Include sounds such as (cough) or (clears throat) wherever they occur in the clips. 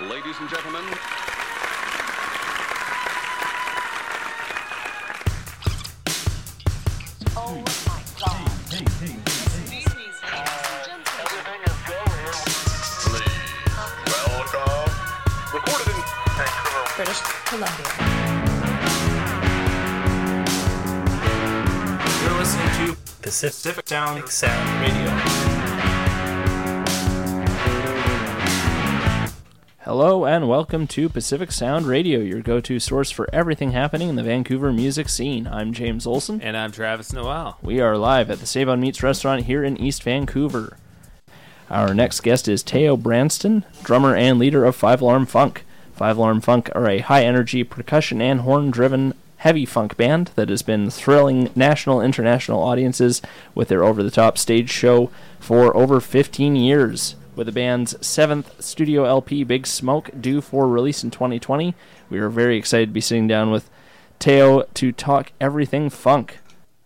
Ladies and gentlemen, Oh my god. Ladies and gentlemen. British Columbia. You're listening to Pacific Sound Sound Radio. Hello and welcome to Pacific Sound Radio, your go to source for everything happening in the Vancouver music scene. I'm James Olson. And I'm Travis Noel. We are live at the Save on Meats restaurant here in East Vancouver. Our next guest is Tayo Branston, drummer and leader of Five Alarm Funk. Five Alarm Funk are a high energy percussion and horn driven heavy funk band that has been thrilling national international audiences with their over the top stage show for over 15 years. With the band's seventh studio LP, Big Smoke, due for release in 2020, we are very excited to be sitting down with Tayo to talk everything funk.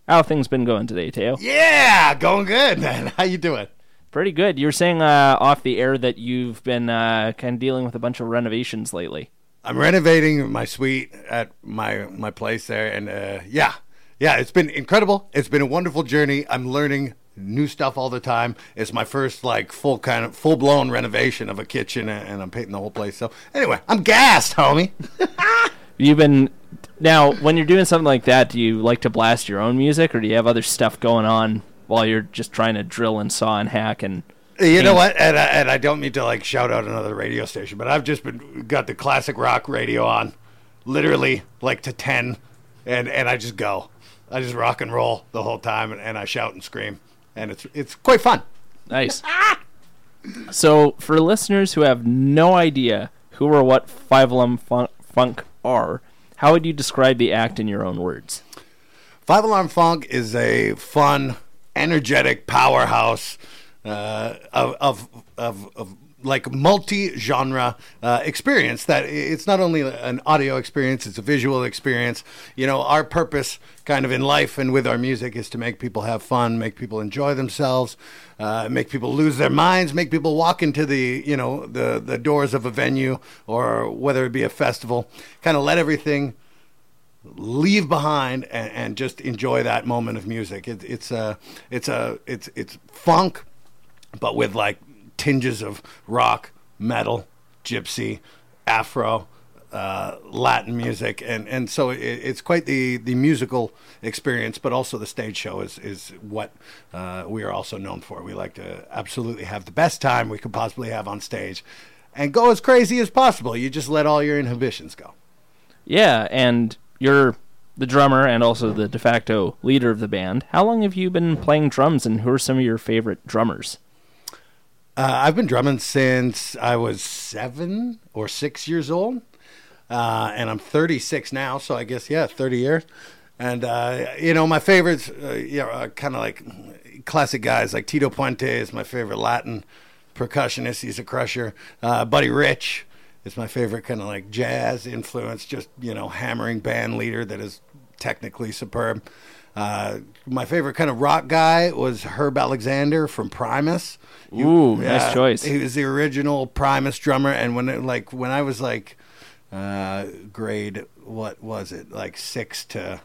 How have things been going today, Tayo? Yeah, going good, (laughs) man. How you doing? Pretty good. You were saying uh, off the air that you've been uh, kind of dealing with a bunch of renovations lately. I'm renovating my suite at my my place there, and uh, yeah, yeah, it's been incredible. It's been a wonderful journey. I'm learning new stuff all the time. It's my first like full kind of full blown renovation of a kitchen, and, I'm painting the whole place. So anyway, I'm gassed, homie. (laughs) You've been now when you're doing something like that. Do you like to blast your own music, or do you have other stuff going on while you're just trying to drill and saw and hack and? You know what? And I, and I don't mean to like shout out another radio station, but I've just been got the classic rock radio on, literally like to ten, and and I just go, I just rock and roll the whole time, and, and I shout and scream, and it's it's quite fun. Nice. (laughs) so, for listeners who have no idea who or what Five Alarm Fun- Funk are, how would you describe the act in your own words? Five Alarm Funk is a fun, energetic powerhouse uh, of, of, of, of like multi-genre uh, experience that it's not only an audio experience it's a visual experience you know our purpose kind of in life and with our music is to make people have fun make people enjoy themselves uh, make people lose their minds make people walk into the you know the the doors of a venue or whether it be a festival kind of let everything leave behind and, and just enjoy that moment of music. It, it's a, it's a, it's it's funk, but with like tinges of rock, metal, gypsy, Afro, uh, Latin music, and and so it, it's quite the the musical experience, but also the stage show is is what uh, we are also known for. We like to absolutely have the best time we could possibly have on stage. And go as crazy as possible. You just let all your inhibitions go. Yeah, and you're the drummer and also the de facto leader of the band. How long have you been playing drums, and who are some of your favorite drummers? Uh, I've been drumming since I was seven or six years old, uh, and I'm 36 now. So I guess yeah, 30 years. And uh, you know, my favorites, uh, you know, kind of like classic guys like Tito Puente is my favorite Latin percussionist. He's a crusher. Uh, Buddy Rich is my favorite kind of like jazz influence, just you know, hammering band leader that is technically superb. Uh, my favorite kind of rock guy was Herb Alexander from Primus. You- Ooh, nice choice. He was the original Primus drummer, and when it, like when I was like uh, grade, what was it, like six to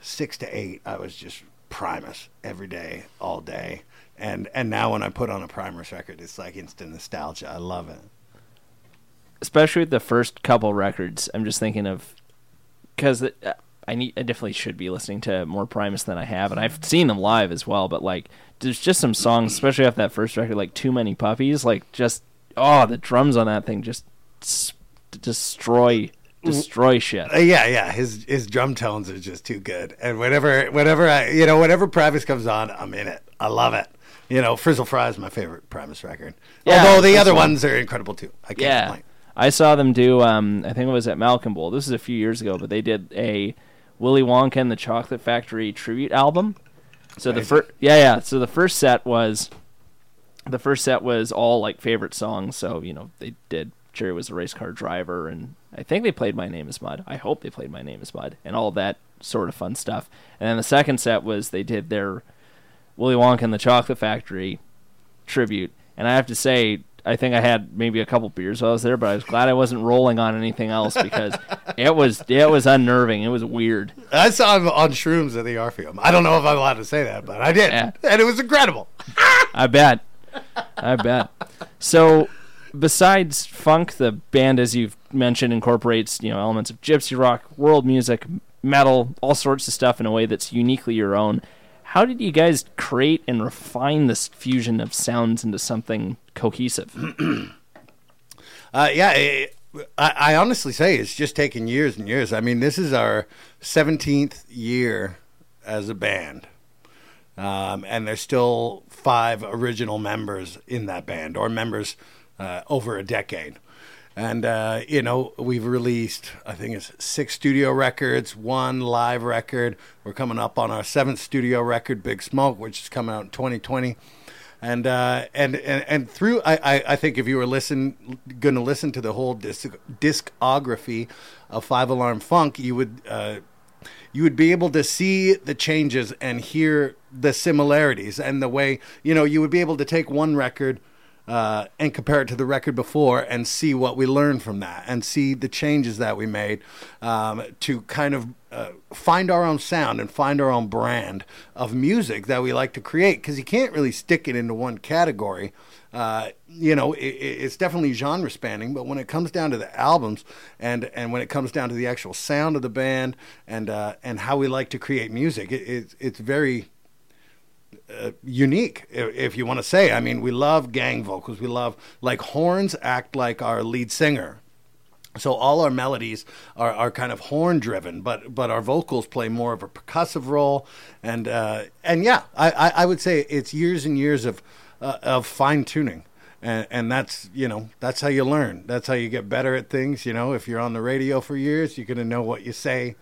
six to eight, I was just Primus every day, all day. And and now when I put on a Primus record, it's like instant nostalgia. I love it. especially the first couple records, I'm just thinking of because I need I definitely should be listening to more Primus than I have, and I've seen them live as well. But like, there's just some songs, especially off that first record, like "Too Many Puppies," like just oh, the drums on that thing just s- destroy destroy shit. Uh, yeah, yeah. His his drum tones are just too good. And whenever whenever I you know whenever Primus comes on, I'm in it. I love it. You know, Frizzle Fry is my favorite Primus record. Yeah, Although the other one. ones are incredible too. I can't Yeah. complain. I saw them do. Um, I think it was at Malkin Bowl. This is a few years ago, but they did a Willy Wonka and the Chocolate Factory tribute album. So the first, yeah, yeah. So the first set was, the first set was all like favorite songs. So you know they did. Jerry was a race car driver, and I think they played My Name Is Mud. I hope they played My Name Is Mud, and all that sort of fun stuff. And then the second set was they did their Willy Wonka and the Chocolate Factory tribute. And I have to say, I think I had maybe a couple beers while I was there, but I was glad I wasn't rolling on anything else because (laughs) it was it was unnerving. It was weird. I saw him on shrooms at the Orpheum. I don't know if I'm allowed to say that, but I did, Yeah. and it was incredible. (laughs) I bet. I bet. So, besides funk, the band, as you've mentioned, incorporates you know elements of gypsy rock, world music, metal, all sorts of stuff in a way that's uniquely your own. How did you guys create and refine this fusion of sounds into something cohesive? (clears throat) Uh, yeah, it, I, I honestly say it's just taken years and years. I mean, this is our 17th year as a band. Um, and there's still five original members in that band, or members uh, over a decade. And, uh, you know, we've released, I think it's six studio records, one live record. We're coming up on our seventh studio record, Big Smoke, which is coming out in 2020 and uh, and and and through I, I, I think if you were listen going to listen to the whole disc, discography of Five Alarm Funk, you would uh, you would be able to see the changes and hear the similarities and the way you know you would be able to take one record uh, and compare it to the record before and see what we learned from that and see the changes that we made um, to kind of uh, find our own sound and find our own brand of music that we like to create because you can't really stick it into one category. Uh, you know, it, it's definitely genre spanning, but when it comes down to the albums and and when it comes down to the actual sound of the band and uh, and how we like to create music, it, it's it's very uh, unique, if, if you want to say. I mean, we love gang vocals. We love like horns act like our lead singer. So all our melodies are, are kind of horn driven, but but our vocals play more of a percussive role, and uh, and yeah, I, I, I would say it's years and years of uh, of fine tuning, and and that's you know that's how you learn. That's how you get better at things. You know, if you're on the radio for years, you're gonna know what you say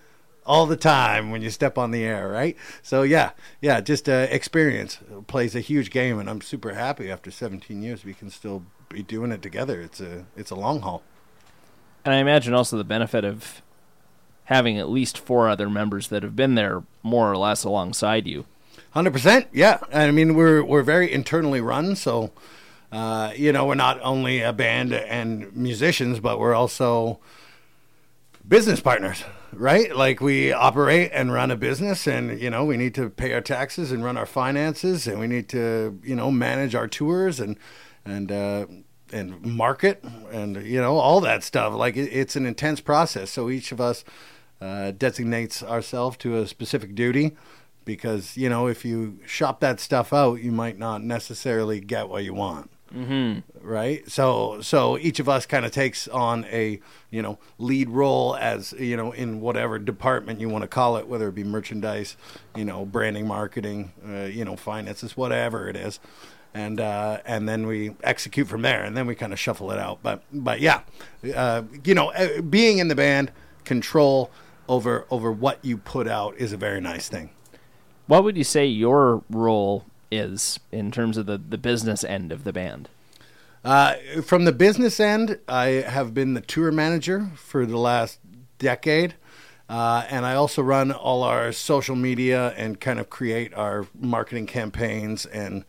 all the time when you step on the air, right? So yeah, yeah, just uh, experience plays a huge game, and I'm super happy after 17 years we can still be doing it together. It's a it's a long haul. And I imagine also the benefit of having at least four other members that have been there more or less alongside you. Hundred percent, yeah. I mean, we're we're very internally run, so uh, you know, we're not only a band and musicians, but we're also business partners, right? Like we operate and run a business, and you know, we need to pay our taxes and run our finances, and we need to you know manage our tours and and uh, and market and you know all that stuff. Like it, it's an intense process. So each of us uh, designates ourselves to a specific duty because you know if you shop that stuff out, you might not necessarily get what you want. Mm-hmm. Right. So so each of us kind of takes on a you know lead role as you know in whatever department you want to call it, whether it be merchandise, you know, branding, marketing, uh, you know, finances, whatever it is. And uh, and then we execute from there, and then we kind of shuffle it out. But but yeah, uh, you know, uh, being in the band, control over over what you put out is a very nice thing. What would you say your role is in terms of the, the business end of the band? Uh, from the business end, I have been the tour manager for the last decade. Uh, and I also run all our social media and kind of create our marketing campaigns and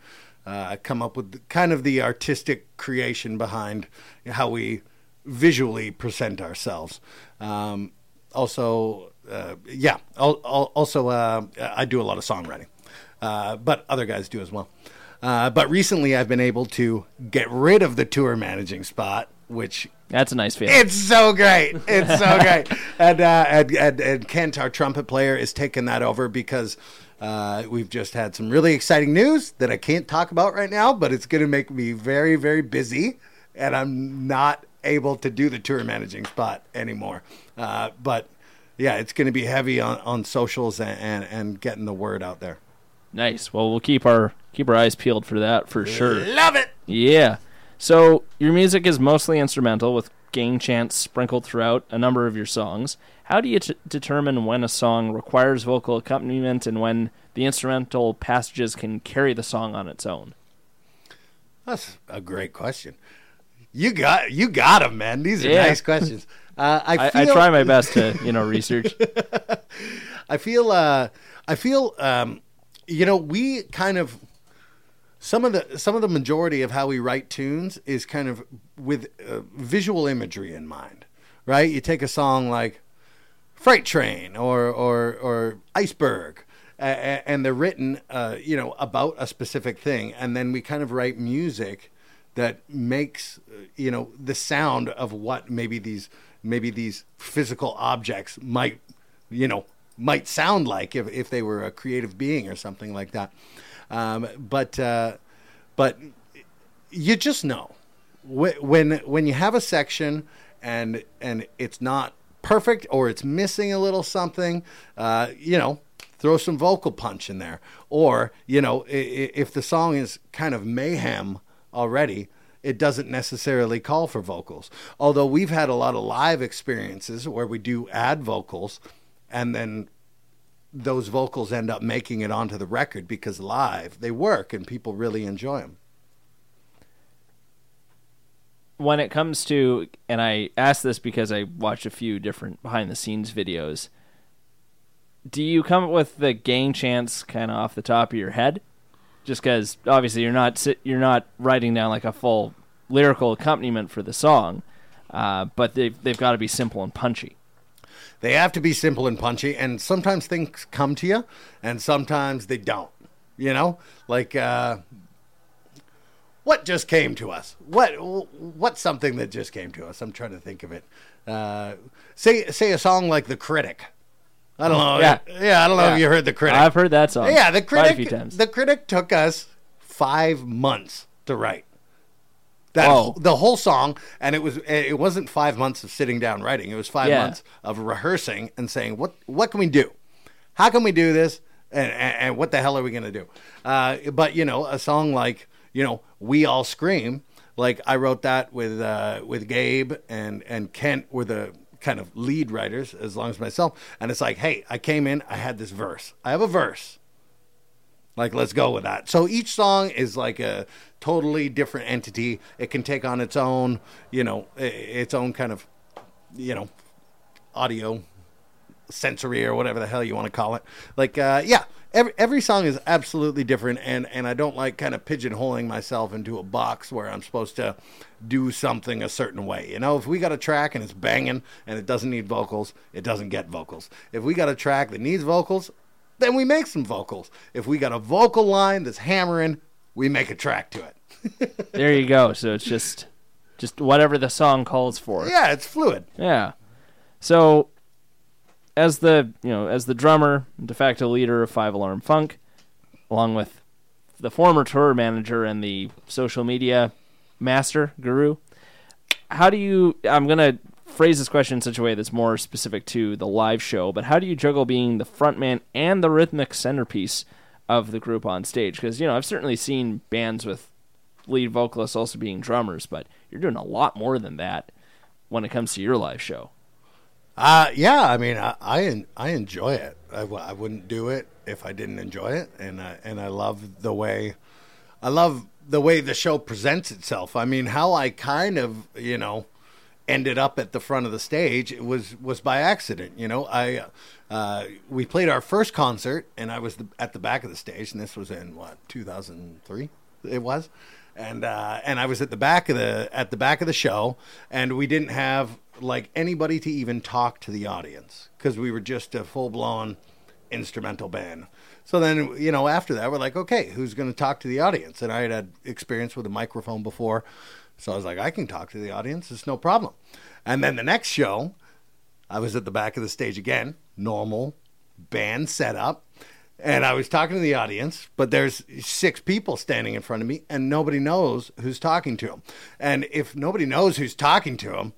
uh, come up with kind of the artistic creation behind how we visually present ourselves. Um, also, uh, yeah, al- also uh, I do a lot of songwriting, uh, but other guys do as well. Uh, but recently, I've been able to get rid of the tour managing spot, which That's a nice feeling. it's so great. It's so (laughs) great. And, uh, and, and, and Kent, our trumpet player, is taking that over because uh, we've just had some really exciting news that I can't talk about right now, but it's going to make me very, very busy. And I'm not able to do the tour managing spot anymore. Uh, but yeah, it's going to be heavy on, on socials and, and, and getting the word out there. Nice. Well, we'll keep our keep our eyes peeled for that for sure. Love it. Yeah. So your music is mostly instrumental with gang chants sprinkled throughout a number of your songs. How do you t- determine when a song requires vocal accompaniment and when the instrumental passages can carry the song on its own? That's a great question. You got you got them, man. These are Yeah. nice questions. Uh, I, I, feel, I try my best to, you know, research. (laughs) I feel uh, I feel um, you know we kind of some of the some of the majority of how we write tunes is kind of with uh, visual imagery in mind, right? You take a song like Freight Train or or or Iceberg, and they're written, uh, you know, about a specific thing, and then we kind of write music that makes uh, you know the sound of what maybe these maybe these physical objects might you know might sound like if, if they were a creative being or something like that. Um, but uh, but you just know. When when you have a section and and it's not perfect or it's missing a little something uh, you know throw some vocal punch in there. Or you know if the song is kind of mayhem already it doesn't necessarily call for vocals. Although we've had a lot of live experiences where we do add vocals and then those vocals end up making it onto the record because live they work and people really enjoy them when it comes to and I ask this because I watched a few different behind the scenes videos. Do you come up with the gang chants kind of off the top of your head? Just because obviously you're not you're not writing down like a full lyrical accompaniment for the song, uh, but they've they've got to be simple and punchy. They have to be simple and punchy, and sometimes things come to you, and sometimes they don't. You know, like uh, what just came to us? What what's something that just came to us? I'm trying to think of it. Uh, say say a song like "The Critic." I don't know. Yeah. Yeah, I don't know Yeah. if you heard "The Critic." I've heard that song. Yeah, the quite a few critic. The critic took us five months to write that whole- the whole song, and it was it wasn't five months of sitting down writing. It was five Yeah. months of rehearsing and saying what what can we do, how can we do this, and and, and what the hell are we gonna do? Uh, but you know, a song like you know we all scream. Like I wrote that with uh, with Gabe and and Kent were the kind of lead writers as long as myself. And it's like, hey, I came in, I had this verse. I have a verse. Like, let's go with that. So each song is like a totally different entity. It can take on its own, you know, its own kind of, you know, audio sensory or whatever the hell you want to call it. Like, uh, yeah, every every song is absolutely different, and and I don't like kind of pigeonholing myself into a box where I'm supposed to do something a certain way. You know, if we got a track and it's banging and it doesn't need vocals, it doesn't get vocals. If we got a track that needs vocals, then we make some vocals. If we got a vocal line that's hammering, we make a track to it. (laughs) there you go. So it's just just whatever the song calls for. Yeah, it's fluid. Yeah. So, as the you know as the drummer, de facto leader of Five Alarm Funk, along with the former tour manager and the social media master guru, how do you? I'm gonna phrase this question in such a way that's more specific to the live show. But how do you juggle being the frontman and the rhythmic centerpiece of the group on stage? Because you know I've certainly seen bands with lead vocalists also being drummers, but you're doing a lot more than that when it comes to your live show. Uh, yeah, I mean, I I, I enjoy it. I, wouldn't do it if I didn't enjoy it, and and I love the way, I love the way the show presents itself. I mean, how I kind of you know ended up at the front of the stage it was was by accident. You know, I uh, we played our first concert, and I was the, at the back of the stage, and this was in what 2003. It was. And uh, and I was at the back of the at the back of the show, and we didn't have like anybody to even talk to the audience because we were just a full blown instrumental band. So then, you know, after that, we're like, okay, who's going to talk to the audience? And I had had experience with a microphone before, so I was like, I can talk to the audience. It's no problem. And then the next show, I was at the back of the stage again, normal band setup. And I was talking to the audience, but there's six people standing in front of me, and nobody knows who's talking to them. And if nobody knows who's talking to them,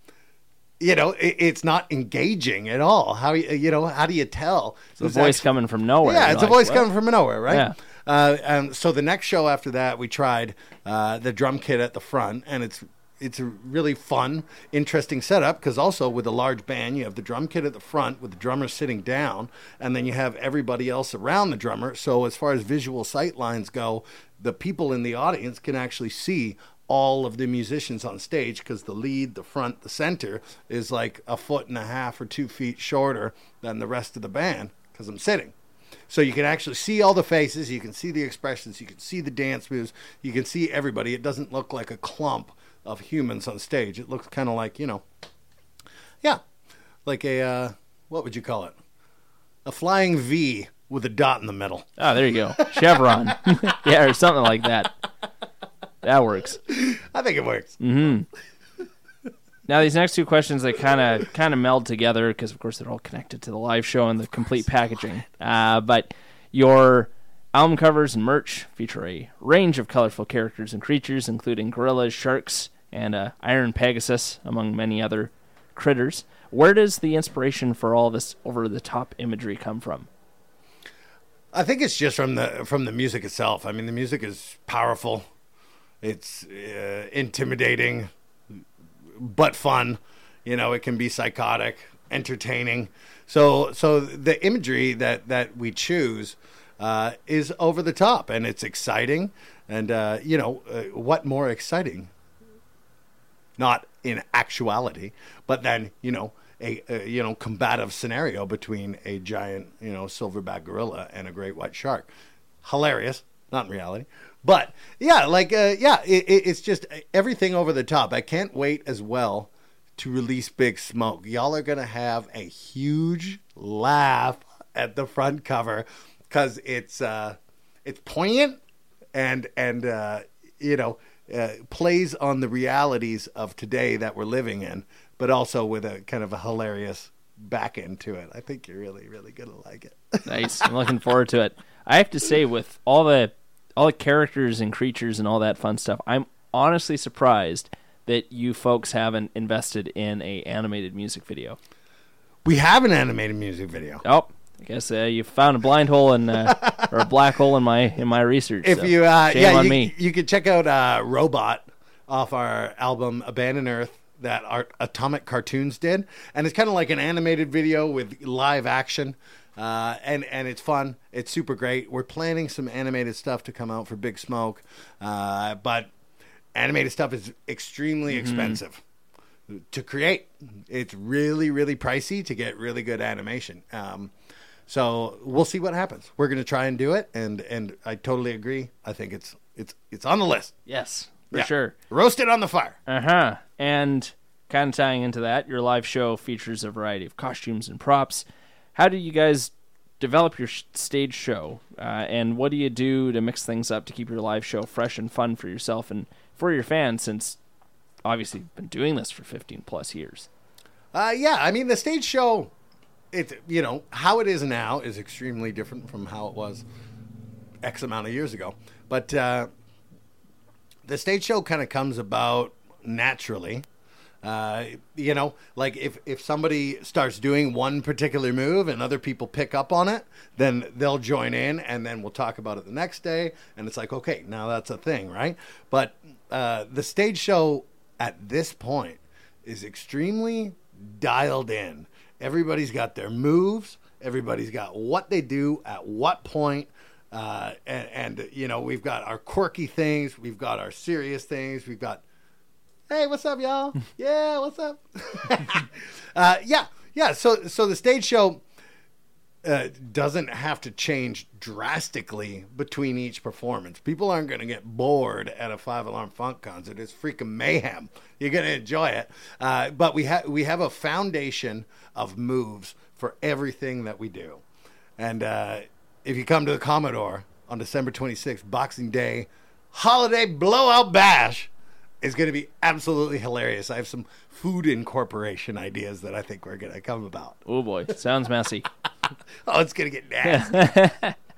you know, it, it's not engaging at all. How you know how do you tell? It's a voice actu- coming from nowhere. yeah, You're it's a voice "What?" coming from nowhere, right? Yeah. Uh, and so the next show after that, we tried uh, the drum kit at the front, and it's it's a really fun, interesting setup because also with a large band, you have the drum kit at the front with the drummer sitting down, and then you have everybody else around the drummer. So as far as visual sight lines go, the people in the audience can actually see all of the musicians on stage because the lead, the front, the center is like a foot and a half or two feet shorter than the rest of the band because I'm sitting. So you can actually see all the faces, you can see the expressions, you can see the dance moves, you can see everybody. It doesn't look like a clump of humans on stage. It looks kind of like you know, yeah, like a uh, what would you call it? A flying V with a dot in the middle. Oh, there you go. Chevron. (laughs) yeah, or something like that. That works. I think it works. Now these next two questions they kind of kind of meld together because of course they're all connected to the live show and the complete packaging. Uh, but your album covers and merch feature a range of colorful characters and creatures, including gorillas, sharks, and uh, iron pegasus, among many other critters. Where does the inspiration for all this over the top imagery come from? I think it's just from the from the music itself. I mean, the music is powerful. It's uh, intimidating, but fun. You know, it can be psychotic, entertaining. So, so the imagery that that we choose uh, is over the top, and it's exciting. And uh, you know, uh, what more exciting? Not in actuality, but then you know. A, a you know combative scenario between a giant you know silverback gorilla and a great white shark, hilarious, not in reality, but yeah, like uh, yeah, it, it, it's just everything over the top. I can't wait as well to release Big Smoke. Y'all are gonna have a huge laugh at the front cover because it's uh, it's poignant and and uh, you know uh, plays on the realities of today that we're living in, but also with a kind of a hilarious back end to it. I think you're really really gonna like it. Nice. I'm looking forward to it. I have to say, with all the all the characters and creatures and all that fun stuff, I'm honestly surprised that you folks haven't invested in a animated music video. we have an animated music video. Oh, I guess uh, you found a blind hole in uh, or a black hole in my in my research. if so you uh shame yeah on you, me. you could check out uh robot off our album abandoned earth that our atomic cartoons did and it's kind of like an animated video with live action uh, and and it's fun. It's super great. We're planning some animated stuff to come out for Big Smoke, uh, but animated stuff is extremely expensive to create. It's really really pricey to get really good animation. Um, so we'll see what happens. We're going to try and do it, and and I totally agree. I think it's it's it's on the list yes, for Yeah. sure. Roast it on the fire. Uh huh. And kind of tying into that, your live show features a variety of costumes and props. How do you guys develop your sh- stage show? Uh, and what do you do to mix things up to keep your live show fresh and fun for yourself and for your fans? Since obviously you've been doing this for 15 plus years. Uh, yeah, I mean the stage show, it you know how it is now is extremely different from how it was X amount of years ago. But uh, the stage show kind of comes about naturally. Uh, you know, like if if somebody starts doing one particular move and other people pick up on it, then they'll join in, and then we'll talk about it the next day, and it's like, okay, now that's a thing, right? But uh, the stage show at this point is extremely dialed in. Everybody's got their moves. Everybody's got what they do at what point. Uh, and, and you know we've got our quirky things, we've got our serious things, we've got hey, what's up, y'all? (laughs) Yeah, what's up? (laughs) uh, yeah, yeah. So, so the stage show uh, doesn't have to change drastically between each performance. People aren't going to get bored at a Five Alarm Funk concert. It's freaking mayhem. You're going to enjoy it. Uh, but we have we have a foundation of moves for everything that we do. And uh, if you come to the Commodore on December 26th, Boxing Day, holiday blowout bash is going to be absolutely hilarious. I have some food incorporation ideas that I think we're going to come about. Oh boy, sounds messy. (laughs) Oh, it's going to get nasty. (laughs)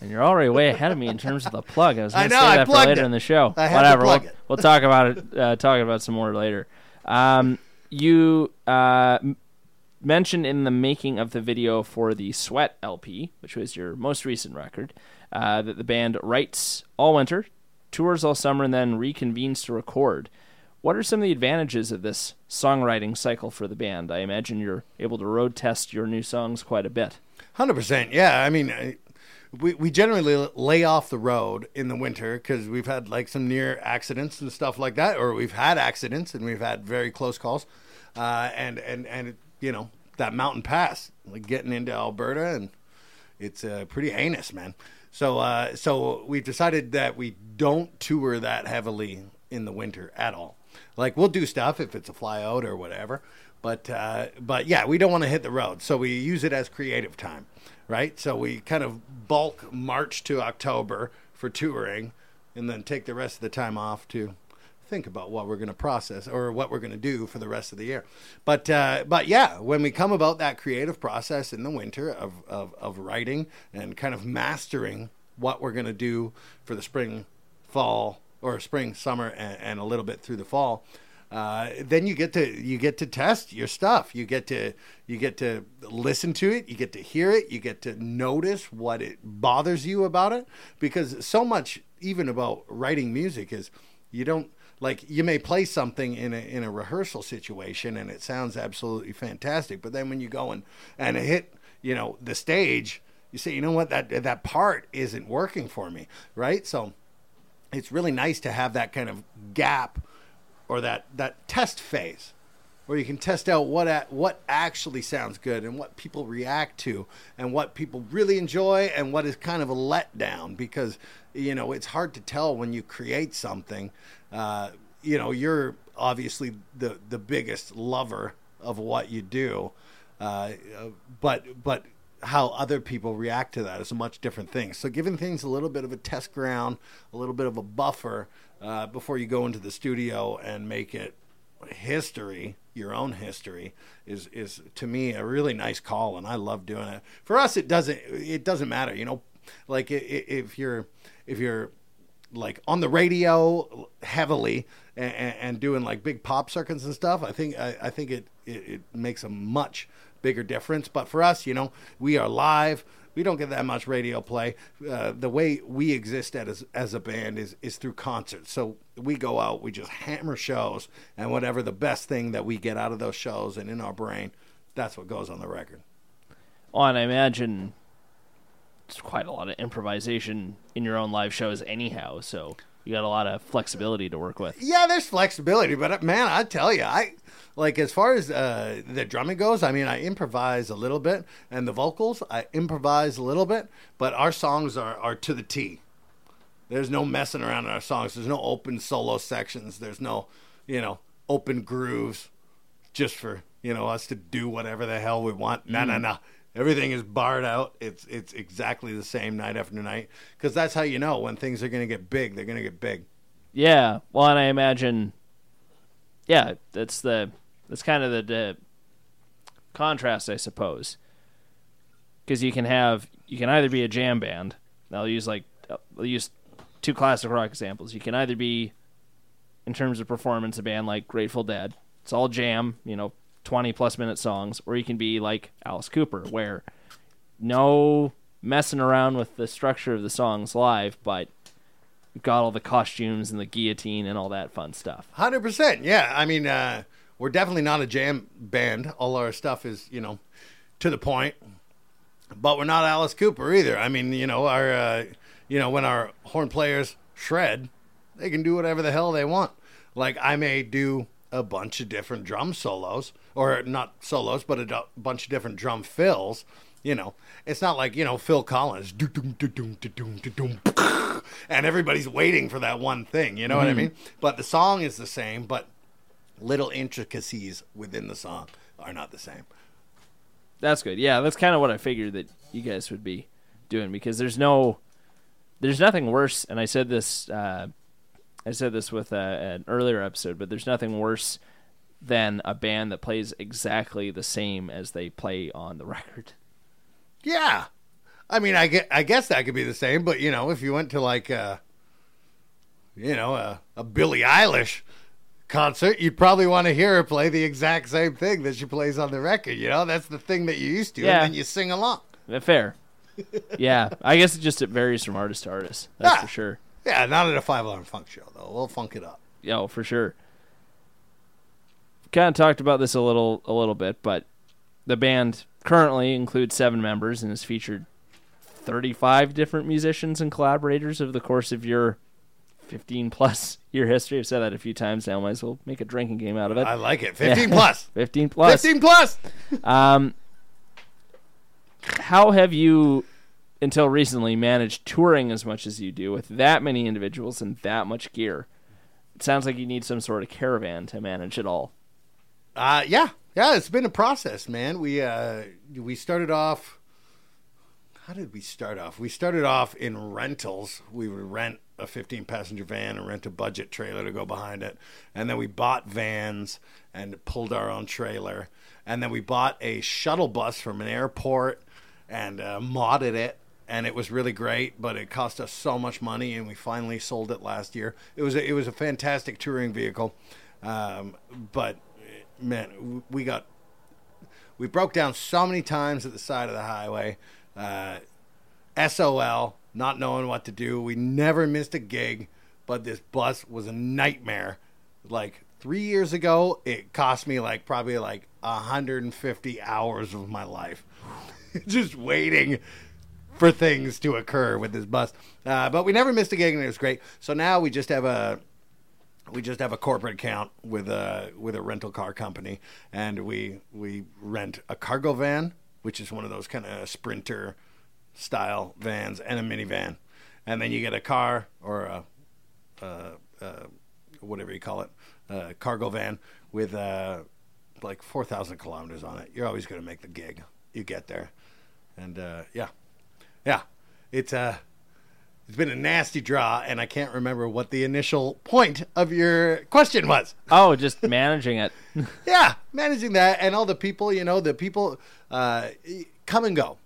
And you're already way ahead of me in terms of the plug. I was going to say I that for later it. in the show. I Whatever. we'll, we'll talk about it. Uh, talk about some more later. Um, you uh, mentioned in the making of the video for the Sweat LP, which was your most recent record, uh, that the band writes all winter, tours all summer, and then reconvenes to record. What are some of the advantages of this songwriting cycle for the band? I imagine you're able to road test your new songs quite a bit. Hundred percent. Yeah, I mean, I- we we generally lay off the road in the winter because we've had like some near accidents and stuff like that, or we've had accidents and we've had very close calls, uh, and and and you know that mountain pass, like getting into Alberta and it's uh, pretty heinous, man. So uh, so we've decided that we don't tour that heavily in the winter at all. Like we'll do stuff if it's a flyout or whatever, but uh, but yeah, we don't want to hit the road. So we use it as creative time, right? So we kind of bulk March to October for touring, and then take the rest of the time off to think about what we're going to process or what we're going to do for the rest of the year. But uh, but yeah, when we come about that creative process in the winter of, of, of writing and kind of mastering what we're going to do for the spring, fall, or spring, summer, and, and a little bit through the fall. Uh, then you get to you get to test your stuff. You get to you get to listen to it. You get to hear it. You get to notice what it bothers you about it. Because so much, even about writing music, is you don't like you may play something in a in a rehearsal situation and it sounds absolutely fantastic, but then when you go and and hit you know the stage, you say, you know what that that part isn't working for me, right? So it's really nice to have that kind of gap or that that test phase where you can test out what a, what actually sounds good and what people react to and what people really enjoy and what is kind of a letdown because you know it's hard to tell when you create something uh, you know you're obviously the the biggest lover of what you do uh, but but how other people react to that is a much different thing. So giving things a little bit of a test ground, a little bit of a buffer uh, before you go into the studio and make it history, your own history, is is to me a really nice call, and I love doing it. For us, it doesn't it doesn't matter, you know, like if you're if you're like on the radio heavily and, and doing like big pop circuits and stuff, I think I, I think it, it it makes a much bigger difference. But for us, you know, we are live. We don't get that much radio play. Uh, the way we exist as as a band is is through concerts. So we go out, we just hammer shows, and whatever the best thing that we get out of those shows and in our brain, that's what goes on the record. Oh, and I imagine it's quite a lot of improvisation in your own live shows, anyhow. So you got a lot of flexibility to work with. Yeah, there's flexibility, but uh, man, I tell you, I like as far as uh, the drumming goes. I mean, I improvise a little bit, and the vocals, I improvise a little bit. But our songs are are to the T. There's no messing around in our songs. There's no open solo sections. There's no, you know, open grooves, just for you know us to do whatever the hell we want. No, no, no. Everything is barred out. It's it's exactly the same night after night because that's how you know when things are going to get big. They're going to get big. Yeah. Well, and I imagine, yeah, that's the that's kind of the, the contrast, I suppose, because you can have you can either be a jam band. I'll use like I'll use two classic rock examples. You can either be, in terms of performance, a band like Grateful Dead. It's all jam, you know, twenty plus minute songs, or you can be like Alice Cooper, where no messing around with the structure of the songs live, but got all the costumes and the guillotine and all that fun stuff. Hundred percent. Yeah. I mean, uh, we're definitely not a jam band. All our stuff is, you know, to the point. But we're not Alice Cooper either. I mean, you know, our, uh, you know, when our horn players shred, they can do whatever the hell they want. Like I may do a bunch of different drum solos, or not solos, but a bunch of different drum fills. You know, it's not like you know Phil Collins, (laughs) and everybody's waiting for that one thing. You know what I mean? But the song is the same, but little intricacies within the song are not the same. That's good. Yeah, that's kind of what I figured that you guys would be doing because there's no, there's nothing worse. And I said this, uh, I said this with uh, an earlier episode, but there's nothing worse than a band that plays exactly the same as they play on the (laughs) record. Yeah. I mean, I get, I guess that could be the same, but you know, if you went to like, uh, you know, a, a Billie Eilish concert, you'd probably want to hear her play the exact same thing that she plays on the record. You know, that's the thing that you used to, Yeah. and then you sing along. Fair. (laughs) yeah, I guess it just it varies from artist to artist. That's Yeah. for sure. Yeah, not at a five alarm funk show though. We'll funk it up. Yeah, oh, for sure. Kind of talked about this a little a little bit, but the band currently includes seven members and has featured 35 different musicians and collaborators over the course of your 15 plus (laughs) year history. I've said that a few times now. Might as well make a drinking game out of it. I like it. (laughs) Fifteen plus. 15 plus. Fifteen plus. Um, how have you until recently managed touring as much as you do with that many individuals and that much gear. It sounds like you need some sort of caravan to manage it all. Uh, yeah, yeah, it's been a process, man. We uh, we started off. How did we start off? We started off in rentals. We would rent a 15 passenger van and rent a budget trailer to go behind it, and then we bought vans and pulled our own trailer, and then we bought a shuttle bus from an airport and uh, modded it. And it was really great, but it cost us so much money, and we finally sold it last year. It was a, it was a fantastic touring vehicle, um, but man, we got we broke down so many times at the side of the highway. Uh, SOL, not knowing what to do. We never missed a gig, but this bus was a nightmare. Like three years ago, it cost me like probably like 150 hours of my life (laughs) just waiting for things to occur with this bus. Uh, but we never missed a gig, and it was great. So now we just have a we just have a corporate account with a with a rental car company, and we we rent a cargo van, which is one of those kind of sprinter style vans, and a minivan, and then you get a car or a, uh uh whatever you call it, a cargo van with uh, like four thousand kilometers on it. You're always going to make the gig. You get there, and uh, yeah, yeah, it's uh it's been a nasty draw, and I can't remember what the initial point of your question was. (laughs) Oh, just managing it. (laughs) Yeah, managing that and all the people, you know, the people uh, come and go.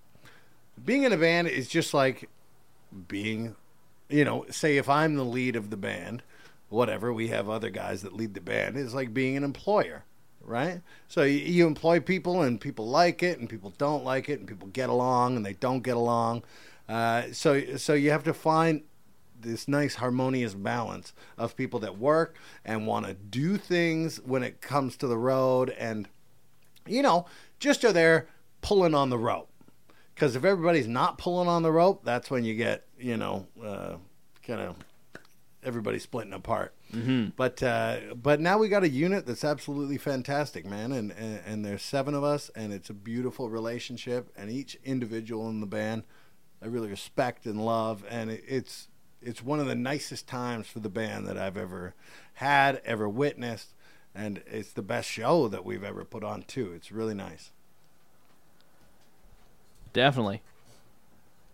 Being in a band is just like being, you know, say if I'm the lead of the band, whatever, we have other guys that lead the band. It's like being an employer, right? So you, you employ people, and people like it, and people don't like it, and people get along, and they don't get along. Uh, so so you have to find this nice harmonious balance of people that work and want to do things when it comes to the road and you know just are there pulling on the rope because if everybody's not pulling on the rope that's when you get you know uh, kind of everybody splitting apart mm-hmm. but uh, but now we got a unit that's absolutely fantastic man and, and and there's seven of us and it's a beautiful relationship and each individual in the band I really respect and love, and it, it's it's one of the nicest times for the band that I've ever had, ever witnessed, and it's the best show that we've ever put on too. It's really nice. Definitely.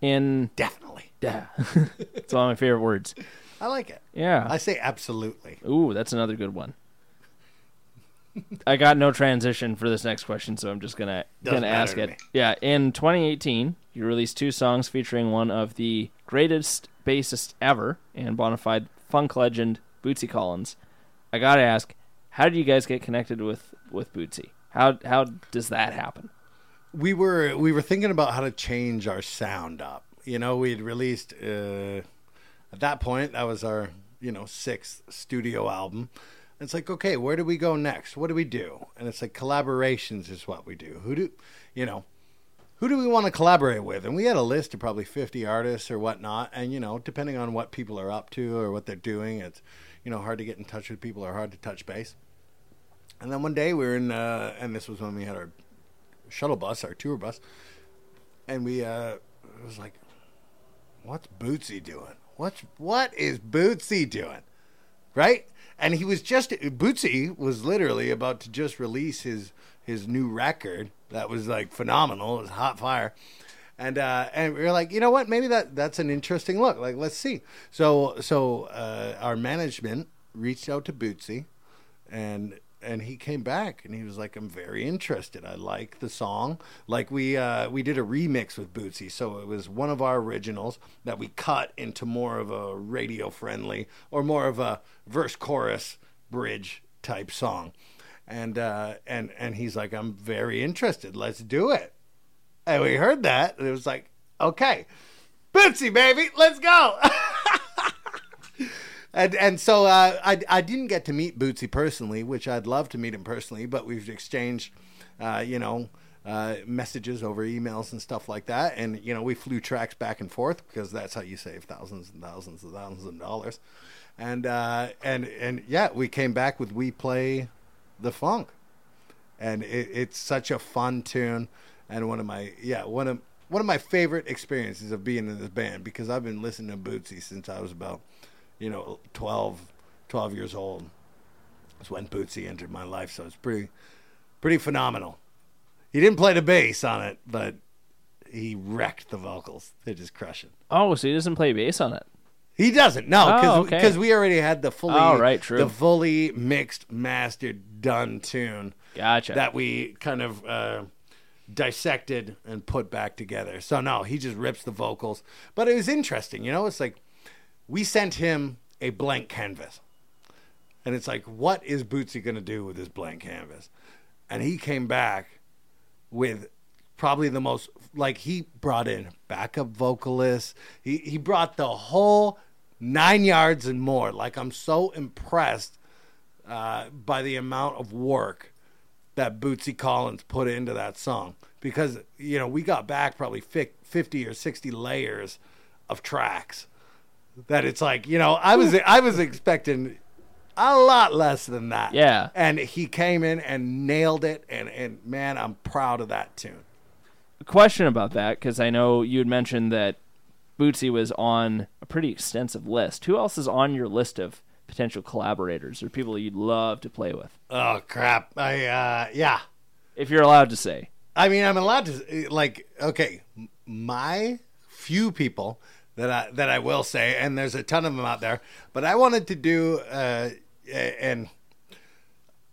In Definitely, yeah, (laughs) it's one of my favorite words. I like it. Yeah. I say absolutely. Ooh, that's another good one. I got no transition for this next question, so I'm just gonna Doesn't gonna ask it. me. Yeah, in 2018, you released two songs featuring one of the greatest bassists ever and bona fide funk legend Bootsy Collins. I gotta ask, how did you guys get connected with with Bootsy? How how does that happen? we were we were thinking about how to change our sound up. You know, we had released uh, at that point that was our you know sixth studio album. It's like okay, where do we go next? What do we do? And it's like collaborations is what we do. Who do you know? Who do we want to collaborate with? And we had a list of probably fifty artists or whatnot. And you know, depending on what people are up to or what they're doing, it's you know hard to get in touch with people or hard to touch base. And then one day we were in, uh, and this was when we had our shuttle bus, our tour bus, and we uh, it was like, what's Bootsy doing? What's what is Bootsy doing? Right? And he was just Bootsy was literally about to just release his his new record that was like phenomenal. It was hot fire. And uh, and we were like, you know what? Maybe that that's an interesting look. Like, let's see. So so uh, our management reached out to Bootsy, and and he came back and he was like, I'm very interested. I like the song. Like we uh, we did a remix with Bootsy, so it was one of our originals that we cut into more of a radio friendly or more of a verse chorus bridge type song. And uh, and and he's like, I'm very interested. Let's do it. And we heard that, and it was like, okay, Bootsy, baby, let's go. (laughs) and and so uh, I I didn't get to meet Bootsy personally, which I'd love to meet him personally, but we've exchanged, uh, you know. Uh, messages over emails and stuff like that, and you know we flew tracks back and forth because that's how you save thousands and thousands and thousands of dollars, and uh, and and yeah, we came back with "We Play the Funk," and it, it's such a fun tune and one of my yeah one of one of my favorite experiences of being in this band because I've been listening to Bootsy since I was about, you know, 12, 12 years old. That's when Bootsy entered my life, so it's pretty, pretty phenomenal. He didn't play the bass on it, but he wrecked the vocals. They're just crushing. Oh, so he doesn't play bass on it. He doesn't. No, Oh, because okay. we already had the fully Oh, right, true. the fully mixed, mastered, done tune Gotcha. that we kind of uh, dissected and put back together. So no, he just rips the vocals. But it was interesting, you know. It's like we sent him a blank canvas, and it's like, what is Bootsy going to do with this blank canvas? And he came back with probably the most like he brought in backup vocalists. He he brought the whole nine yards and more. Like I'm so impressed uh, by the amount of work that Bootsy Collins put into that song because you know we got back probably 50 or 60 layers of tracks that it's like you know I was I was expecting a lot less than that Yeah. and he came in and nailed it and and man I'm proud of that tune a question about that because I know you had mentioned that Bootsy was on a pretty extensive list. Who else is on your list of potential collaborators or people you'd love to play with, oh crap I uh yeah if you're allowed to say? I mean, I'm allowed to like okay, my few people that I that I will say, and there's a ton of them out there, but I wanted to do, uh, and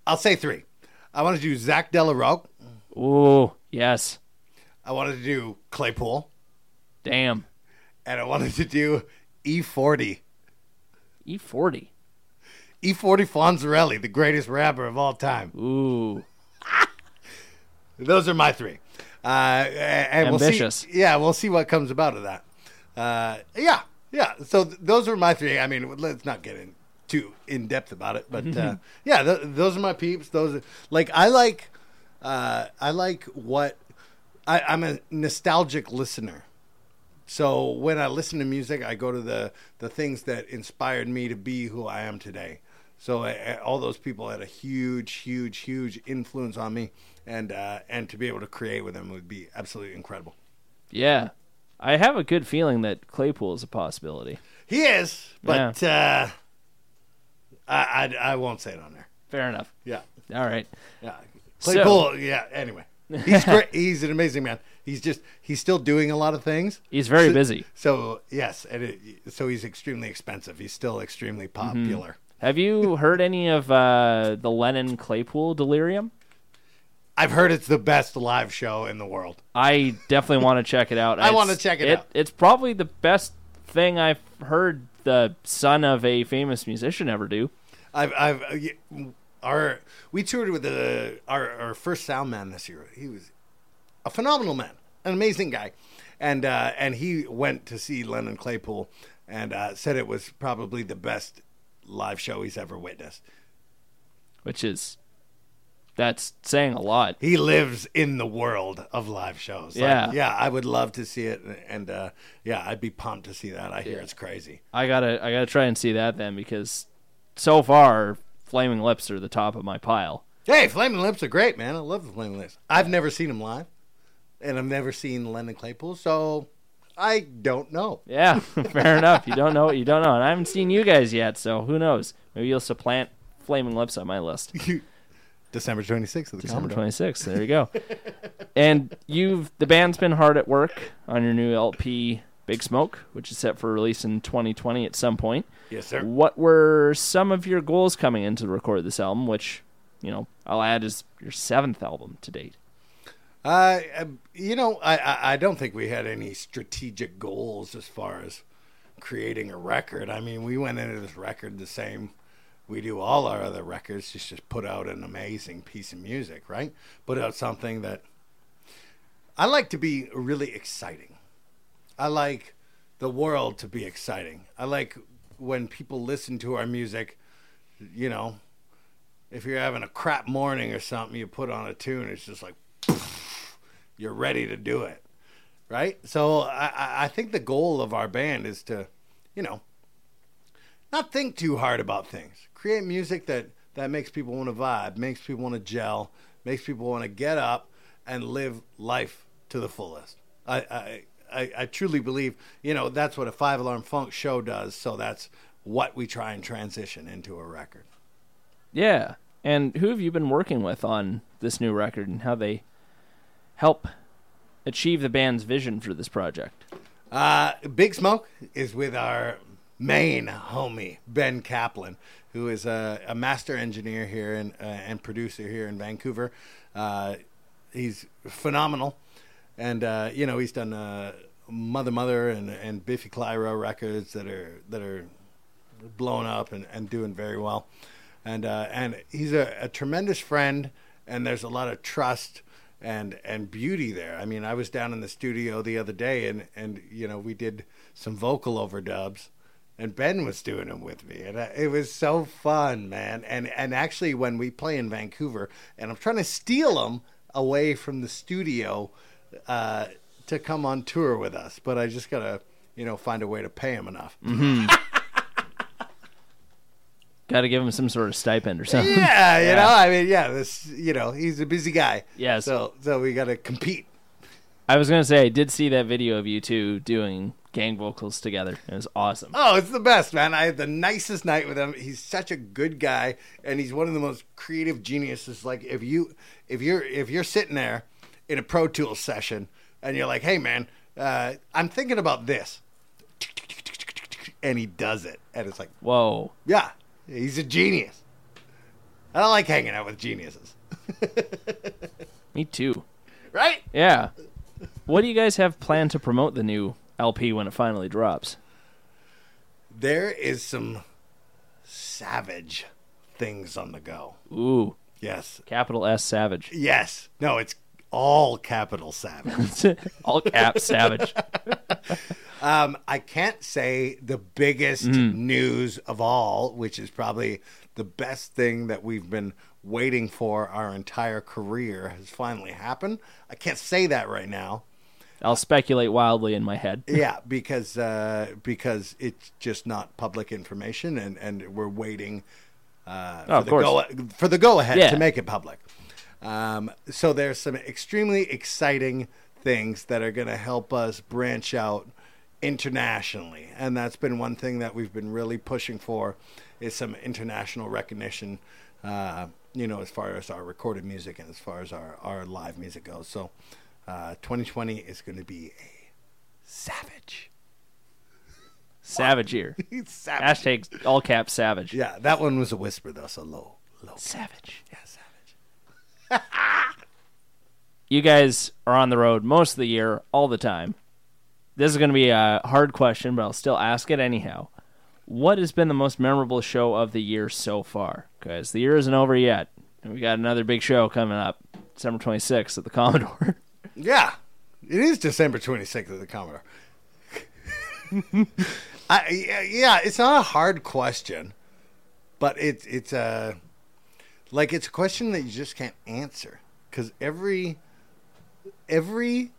I'll say three. I wanted to do Zack de la Rocha. Ooh, yes. I wanted to do Claypool, Damn. and I wanted to do E E40. E40. E40 Fonzarelli, the greatest rapper of all time. Ooh. (laughs) Those are my three. Uh, and Ambitious. We'll see, yeah, we'll see what comes about of that. Uh, yeah, yeah. So th- those are my three. I mean, let's not get in too in depth about it, but uh, (laughs) yeah, th- those are my peeps. Those are like I like. Uh, I like what I, I'm a nostalgic listener. So when I listen to music, I go to the the things that inspired me to be who I am today. So uh, all those people had a huge, huge, huge influence on me, and uh, and to be able to create with them would be absolutely incredible. Yeah. I have a good feeling that Claypool is a possibility. He is, but uh, I, I I won't say it on there. Fair enough. Yeah, All right. yeah. So- Claypool, yeah. Anyway, he's (laughs) great. He's an amazing man. He's just he's still doing a lot of things. He's very So- busy. So yes, and it, so he's extremely expensive. He's still extremely popular. Have you heard any of uh, the Lennon Claypool delirium? I've heard it's the best live show in the world. I definitely want to check it out. (laughs) I wanna check it out. It's probably the best thing I've heard the son of a famous musician ever do. I've, I've, uh, our, we toured with the our, our first sound man this year. He was a phenomenal man, an amazing guy, and uh, and he went to see Lennon Claypool and uh, said it was probably the best live show he's ever witnessed. which is that's saying a lot. He lives in the world of live shows. Like, Yeah. yeah, I would love to see it, and uh, yeah, I'd be pumped to see that. I hear it's crazy. I gotta I gotta try and see that then because so far Flaming Lips are the top of my pile. Hey, Flaming Lips are great, man. I love the Flaming Lips. I've never seen them live, and I've never seen Lennon Claypool, so I don't know. Yeah, (laughs) fair enough. You don't know what you don't know, and I haven't seen you guys yet, so who knows? Maybe you'll supplant Flaming Lips on my list. (laughs) December 26th of the December Commodore. 26th. There you go. (laughs) and you've the band's been hard at work on your new LP Big Smoke, which is set for release in 2020 at some point. Yes, sir. What were some of your goals coming in to record this album, which, you know, I'll add is your seventh album to date? Uh, uh, you know, I, I, I don't think we had any strategic goals as far as creating a record. I mean, we went into this record the same we do all our other records, just just put out an amazing piece of music, right? Put out something that I like to be really exciting. I like the world to be exciting. I like when people listen to our music, you know, if you're having a crap morning or something, you put on a tune, it's just like (laughs) you're ready to do it, right? So I, I- I think the goal of our band is to, you know, not think too hard about things. Create music that that makes people want to vibe, makes people want to gel, makes people want to get up and live life to the fullest. I, I, I, I truly believe, you know, that's what a five alarm funk show does. So that's what we try and transition into a record. Yeah. And who have you been working with on this new record and how they help achieve the band's vision for this project? Uh, Big Smoke is with our main homie Ben Kaplan, who is a, a master engineer here and uh, and producer here in Vancouver. Uh, he's phenomenal, and uh, you know he's done uh, Mother Mother and and Biffy Clyro records that are that are blown up and, and doing very well, and uh, and he's a, a tremendous friend, and there's a lot of trust and and beauty there. I mean, I was down in the studio the other day, and and you know we did some vocal overdubs, and Ben was doing them with me, and I, it was so fun, man. And and actually, when we play in Vancouver, and I'm trying to steal them away from the studio uh, to come on tour with us, but I just gotta you know find a way to pay him enough. (laughs) Got to give him some sort of stipend or something. Yeah, you (laughs) know, I mean, yeah, this you know he's a busy guy. Yes. so so we gotta compete. I was gonna say I did see that video of you two doing gang vocals together. It was awesome. Oh, it's the best, man. I had the nicest night with him. He's such a good guy and he's one of the most creative geniuses. Like if you if you're if you're sitting there in a Pro Tools session and you're like, "Hey man, uh, I'm thinking about this." And he does it. And it's like, Whoa. "Yeah, he's a genius." I don't like hanging out with geniuses. (laughs) Me too. Right? Yeah. What do you guys have planned to promote the new LP when it finally drops? There is some savage things on the go. Ooh, Yes. capital S Savage. Yes. No, it's all capital savage. (laughs) All caps Savage. (laughs) Um, I can't say the biggest news of all, which is probably the best thing that we've been waiting for our entire career has finally happened. I can't say that right now. I'll speculate wildly in my head. (laughs) Yeah, because uh, because it's just not public information, and, and we're waiting uh, Oh, for, the go, for the go ahead Yeah. to make it public. Um, so there's some extremely exciting things that are going to help us branch out internationally, and that's been one thing that we've been really pushing for is some international recognition. Uh, you know, as far as our recorded music and as far as our, our live music goes. So, uh, 2020 is going to be a savage. Savage year. (laughs) savage. Hashtag all caps Savage. Yeah, that one was a whisper though, so low, low. Savage. Yeah, savage. (laughs) You guys are on the road most of the year, all the time. This is going to be a hard question, but I'll still ask it anyhow. What has been the most memorable show of the year so far? Because the year isn't over yet. And we got another big show coming up, December 26th at the (laughs) Commodore. Yeah, it is December 26th at the Commodore. (laughs) I, yeah, it's not a hard question, but it's it's a like it's a question that you just can't answer because every every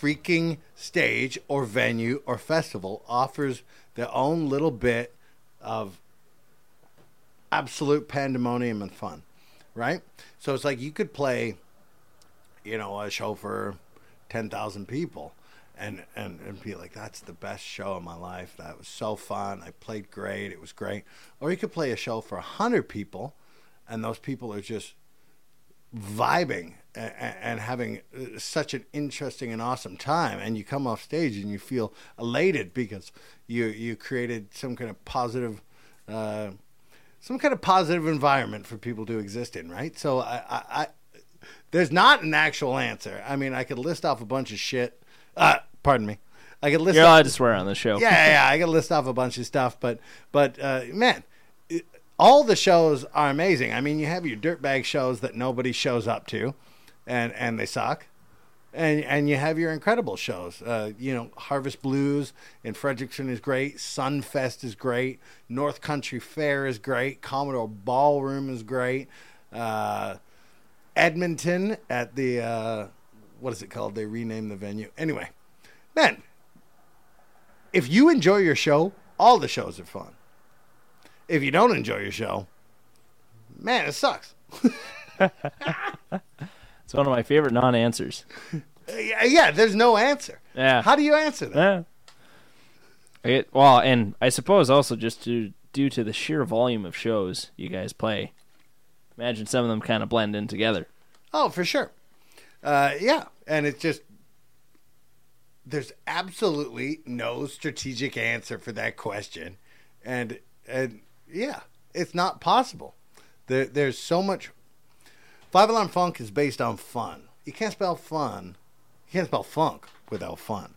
freaking stage or venue or festival offers their own little bit of absolute pandemonium and fun, right? So it's like you could play, you know, a show for ten thousand people, and, and and be like, that's the best show of my life. That was so fun. I played great. It was great. Or you could play a show for hundred people, and those people are just vibing and, having uh, such an interesting and awesome time and you come off stage and you feel elated because you you created some kind of positive uh, some kind of positive environment for people to exist in right so I, I there's not an actual answer i mean i could list off a bunch of shit uh, pardon me i could list You're off, allowed to swear on the show. yeah, yeah, yeah. I could list off a bunch of stuff, but but uh, man, it, all the shows are amazing. I mean, you have your dirtbag shows that nobody shows up to, and and they suck, and and you have your incredible shows. Uh, you know, Harvest Blues in Fredericton is great. Sunfest is great. North Country Fair is great. Commodore Ballroom is great. Uh, Edmonton at the uh, what is it called? They renamed the venue. Anyway, man, if you enjoy your show, all the shows are fun. If you don't enjoy your show, man, it sucks. (laughs) It's one of my favorite non answers. Yeah, yeah, there's no answer. Yeah. How do you answer that? Yeah. It, well, and I suppose also just to, due to the sheer volume of shows you guys play, imagine some of them kind of blend in together. Oh, for sure. Uh, yeah, and it's just there's absolutely no strategic answer for that question, and and yeah, it's not possible. There, there's so much. Five Alarm Funk is based on fun. You can't spell fun. You can't spell funk without fun,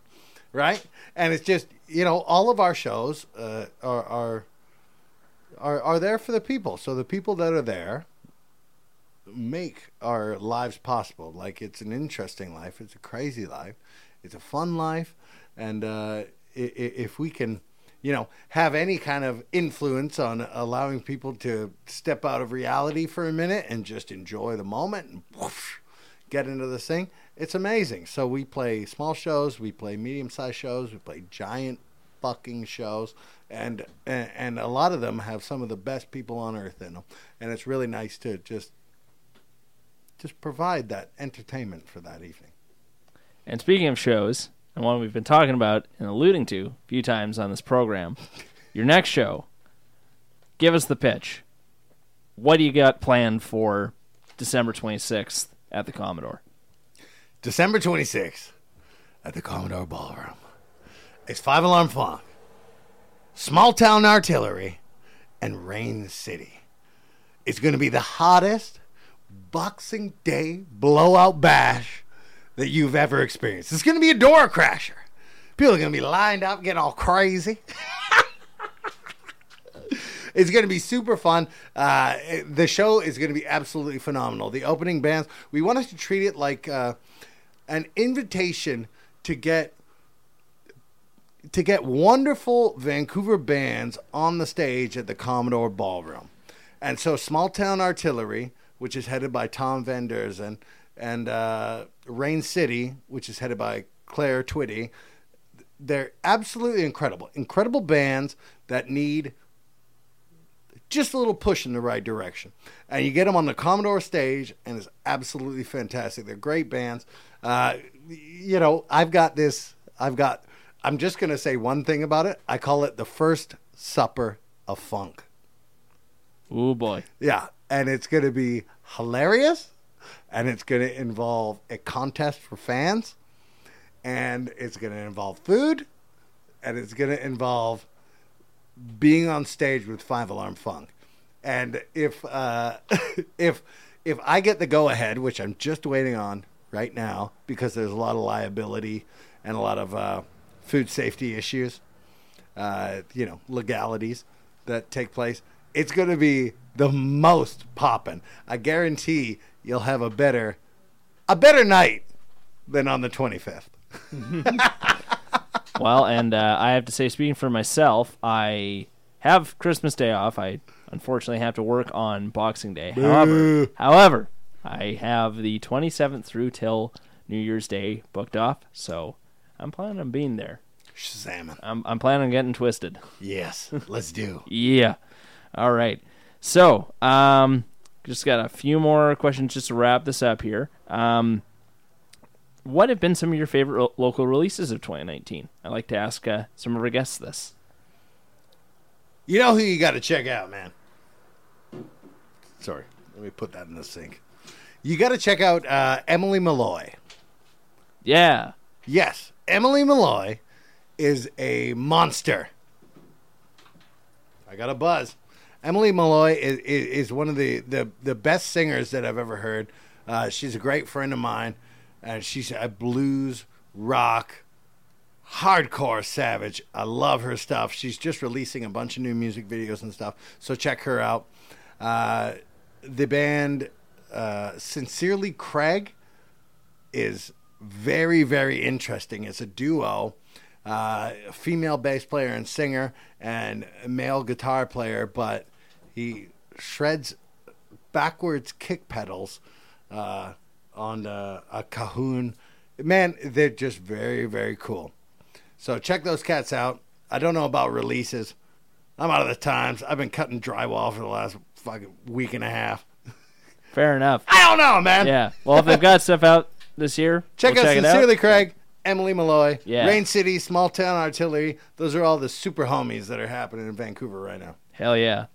right? And it's just you know all of our shows uh, are are are are there for the people. So the people that are there make our lives possible. Like it's an interesting life, it's a crazy life, it's a fun life, and uh, if we can, you know, have any kind of influence on allowing people to step out of reality for a minute and just enjoy the moment and whoosh, get into this thing, it's amazing. So we play small shows, we play medium-sized shows, we play giant fucking shows. And and a lot of them have some of the best people on earth in them. And it's really nice to just just provide that entertainment for that evening. And speaking of shows, and one we've been talking about and alluding to a few times on this program, your next show, give us the pitch. What do you got planned for December 26th at the Commodore? December 26th at the Commodore Ballroom. It's Five Alarm Funk, Small Town Artillery, and Rain City. It's going to be the hottest Boxing Day blowout bash that you've ever experienced. It's going to be a door crasher. People are going to be lined up, getting all crazy. (laughs) It's going to be super fun. Uh, the show is going to be absolutely phenomenal. The opening bands, we wanted to treat it like uh, an invitation to get to get wonderful Vancouver bands on the stage at the Commodore Ballroom. And so Small Town Artillery, which is headed by Tom Van Derzen, and uh, Rain City, which is headed by Claire Twitty, they're absolutely incredible. Incredible bands that need just a little push in the right direction. And you get them on the Commodore stage, and it's absolutely fantastic. They're great bands. Uh, you know, I've got this, I've got, I'm just going to say one thing about it. I call it the first supper of funk. Oh boy. Yeah. And it's going to be hilarious, and it's going to involve a contest for fans, and it's going to involve food, and it's going to involve being on stage with Five Alarm Funk. And if uh, (laughs) if if I get the go ahead, which I'm just waiting on right now, because there's a lot of liability and a lot of uh, food safety issues, uh, you know, legalities that take place, it's going to be the most poppin'. I guarantee you'll have a better a better night than on the 25th. (laughs) Well, and uh, I have to say, speaking for myself, I have Christmas Day off. I unfortunately have to work on Boxing Day. However, however, I have the 27th through till New Year's Day booked off, so I'm planning on being there. Shazamming. I'm, I'm planning on getting twisted. Yes, let's do. (laughs) Yeah. All right. So, um, just got a few more questions just to wrap this up here. Um, what have been some of your favorite lo- local releases of 2019? I like to ask uh, some of our guests this. You know who you got to check out, man? Sorry, let me put that in the sink. You got to check out uh, Emily Malloy. Yeah. Yes, Emily Malloy is a monster. I got a buzz. Emily Malloy is, is, one of the, the, the best singers that I've ever heard. Uh, she's a great friend of mine, and she's a blues, rock, hardcore savage. I love her stuff. She's just releasing a bunch of new music videos and stuff, so check her out. Uh, the band uh, Sincerely Craig is very, very interesting. It's a duo, uh, a female bass player and singer, and male guitar player, but he shreds backwards kick pedals uh, on uh, a cajon. Man, they're just very, very cool. So check those cats out. I don't know about releases. I'm out of the times. I've been cutting drywall for the last fucking week and a half. Fair enough. I don't know, man. Yeah. Well, if they've got stuff out this year. Check We'll out check Sincerely Craig, Emily Malloy, Yeah. Rain City, Small Town Artillery. Those are all the super homies that are happening in Vancouver right now. Hell yeah.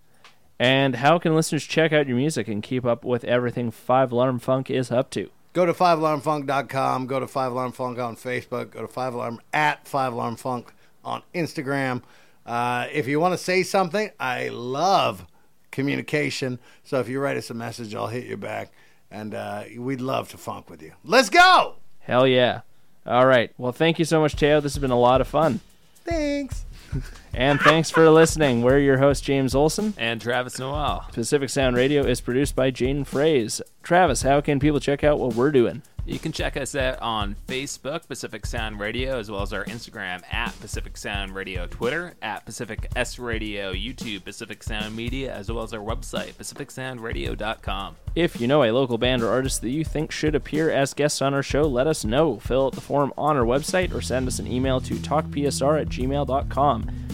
And how can listeners check out your music and keep up with everything Five Alarm Funk is up to? Go to 5alarmfunk.com. Go to 5 Alarm Funk on Facebook. Go to 5 Alarm at 5 Alarm Funk on Instagram. Uh, if you want to say something, I love communication. So if you write us a message, I'll hit you back. And uh, we'd love to funk with you. Let's go! Hell yeah. All right. Well, thank you so much, Tayo. This has been a lot of fun. Thanks. (laughs) And thanks for listening. We're your host, James Olson. And Travis Noel. Pacific Sound Radio is produced by Jaden Fraze. Travis, how can people check out what we're doing? You can check us out on Facebook, Pacific Sound Radio, as well as our Instagram at Pacific Sound Radio, Twitter at Pacific S Radio, YouTube, Pacific Sound Media, as well as our website, pacificsoundradio.com. If you know a local band or artist that you think should appear as guests on our show, let us know. Fill out the form on our website or send us an email to talkpsr at gmail.com.